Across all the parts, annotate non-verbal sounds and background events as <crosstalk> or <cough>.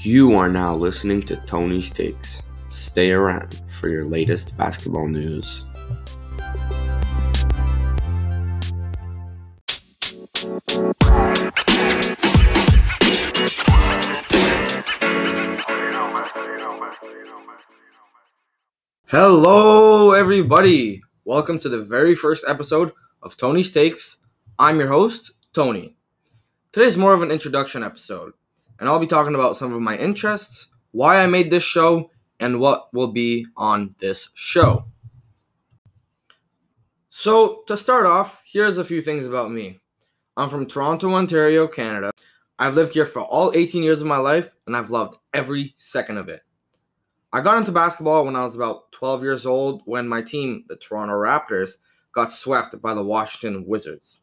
You are now listening to Tony's Takes. Stay around for your latest basketball news. Hello, everybody. Welcome to the very first episode of Tony's Takes. I'm your host, Tony. Today's more of an introduction episode, and I'll be talking about some of my interests, why I made this show, and what will be on this show. So, to start off, here's a few things about me. I'm from Toronto, Ontario, Canada. I've lived here for all 18 years of my life, and I've loved every second of it. I got into basketball when I was about 12 years old when my team, the Toronto Raptors, got swept by the Washington Wizards.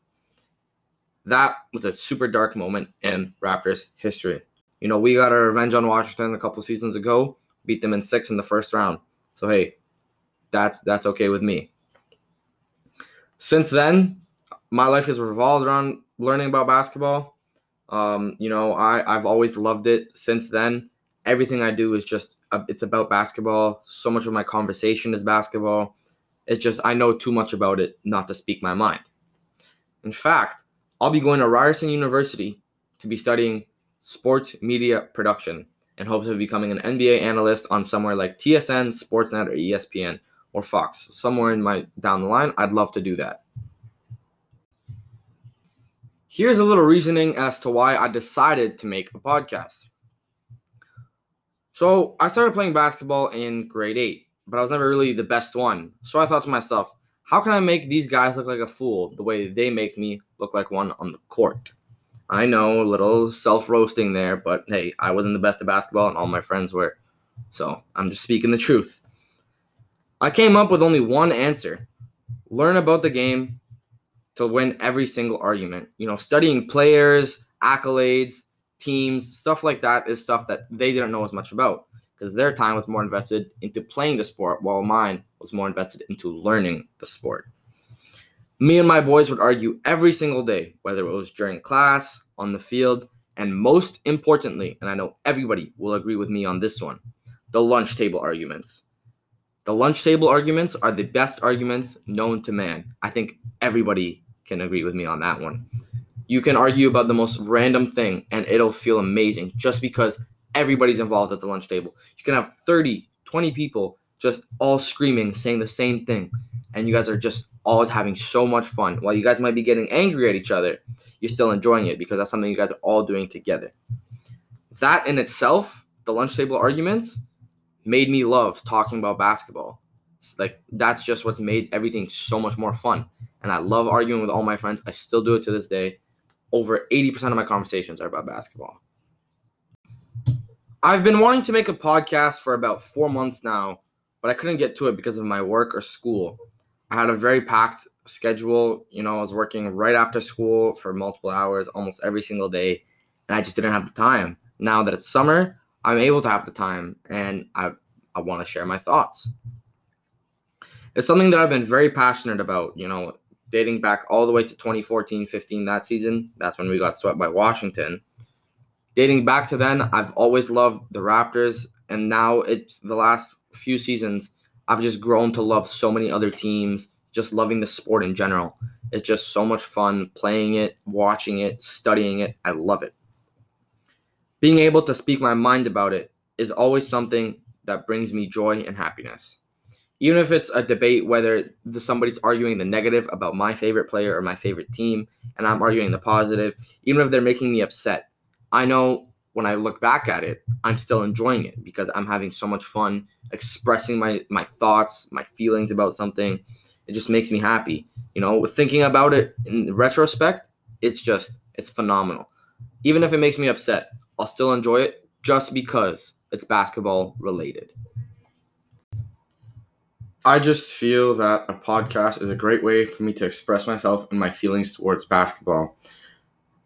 That was a super dark moment in Raptors history. You know, we got our revenge on Washington a couple seasons ago, beat them in six in the first round. So hey, that's that's okay with me. Since then, my life has revolved around learning about basketball. Um, you know, I I've always loved it since then. Everything I do is just uh, it's about basketball. So much of my conversation is basketball. It's just I know too much about it not to speak my mind. In fact, I'll be going to Ryerson University to be studying sports media production in hopes of becoming an NBA analyst on somewhere like TSN, Sportsnet, or ESPN or Fox. Somewhere in my down the line, I'd love to do that. Here's a little reasoning as to why I decided to make a podcast. So, I started playing basketball in grade 8, but I was never really the best one. So, I thought to myself, how can I make these guys look like a fool the way they make me look like one on the court? I know, a little self roasting there, but hey, I wasn't the best at basketball and all my friends were. So I'm just speaking the truth. I came up with only one answer learn about the game to win every single argument. You know, studying players, accolades, teams, stuff like that is stuff that they didn't know as much about because their time was more invested into playing the sport while mine was more invested into learning the sport. Me and my boys would argue every single day, whether it was during class, on the field, and most importantly, and I know everybody will agree with me on this one, the lunch table arguments. The lunch table arguments are the best arguments known to man. I think everybody can agree with me on that one. You can argue about the most random thing and it'll feel amazing just because everybody's involved at the lunch table. You can have 30, 20 people just all screaming, saying the same thing, and you guys are just all having so much fun. While you guys might be getting angry at each other, you're still enjoying it because that's something you guys are all doing together. That in itself, the lunch table arguments, made me love talking about basketball. It's like that's just what's made everything so much more fun. And I love arguing with all my friends. I still do it to this day. Over 80% of my conversations are about basketball. I've been wanting to make a podcast for about four months now, but I couldn't get to it because of my work or school. I had a very packed schedule. You know, I was working right after school for multiple hours almost every single day, and I just didn't have the time. Now that it's summer, I'm able to have the time, and I, I want to share my thoughts. It's something that I've been very passionate about, you know, dating back all the way to 2014 15 that season. That's when we got swept by Washington. Dating back to then, I've always loved the Raptors, and now it's the last few seasons I've just grown to love so many other teams, just loving the sport in general. It's just so much fun playing it, watching it, studying it. I love it. Being able to speak my mind about it is always something that brings me joy and happiness. Even if it's a debate whether the, somebody's arguing the negative about my favorite player or my favorite team, and I'm arguing the positive, even if they're making me upset, I know when I look back at it, I'm still enjoying it because I'm having so much fun expressing my my thoughts, my feelings about something. It just makes me happy. You know, thinking about it in retrospect, it's just it's phenomenal. Even if it makes me upset, I'll still enjoy it just because it's basketball related. I just feel that a podcast is a great way for me to express myself and my feelings towards basketball.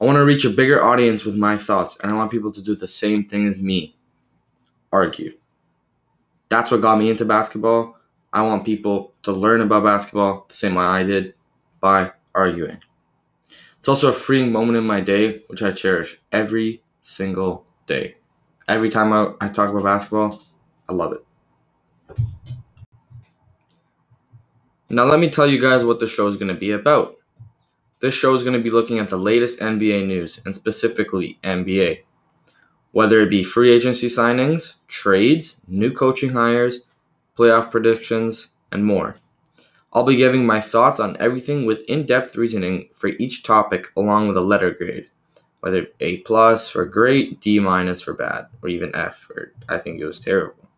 I want to reach a bigger audience with my thoughts, and I want people to do the same thing as me argue. That's what got me into basketball. I want people to learn about basketball the same way I did by arguing. It's also a freeing moment in my day, which I cherish every single day. every time I, I talk about basketball, I love it. Now, let me tell you guys what the show is going to be about. This show is going to be looking at the latest NBA news, and specifically NBA. Whether it be free agency signings, trades, new coaching hires, playoff predictions, and more. I'll be giving my thoughts on everything with in depth reasoning for each topic, along with a letter grade, whether A plus for great, D minus for bad, or even F for I think it was terrible.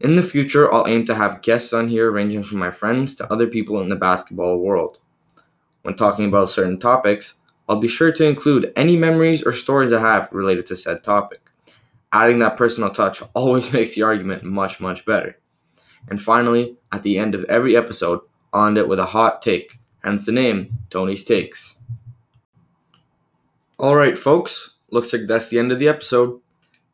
In the future, I'll aim to have guests on here ranging from my friends to other people in the basketball world. When talking about certain topics, I'll be sure to include any memories or stories I have related to said topic. Adding that personal touch <laughs> always makes the argument much, much better. And finally, at the end of every episode, I'll end it with a hot take, hence the name Tony's Takes. Alright, folks, looks like that's the end of the episode.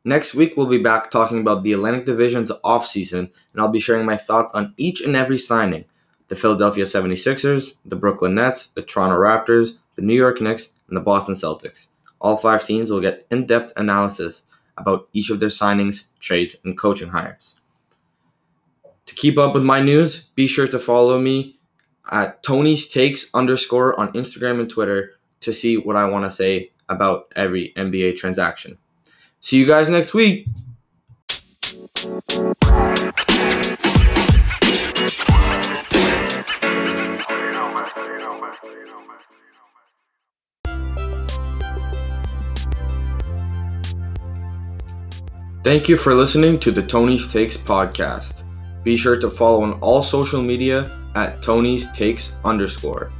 Next week, we'll be back talking about the Atlantic Division's offseason, and I'll be sharing my thoughts on each and every signing the Philadelphia 76ers, the Brooklyn Nets, the Toronto Raptors, the New York Knicks, and the Boston Celtics. All five teams will get in depth analysis about each of their signings, trades, and coaching hires. To keep up with my news, be sure to follow me at Tony's Takes underscore on Instagram and Twitter to see what I want to say about every NBA transaction. See you guys next week. Thank you for listening to the Tony's Takes podcast. Be sure to follow on all social media at Tony's Takes underscore.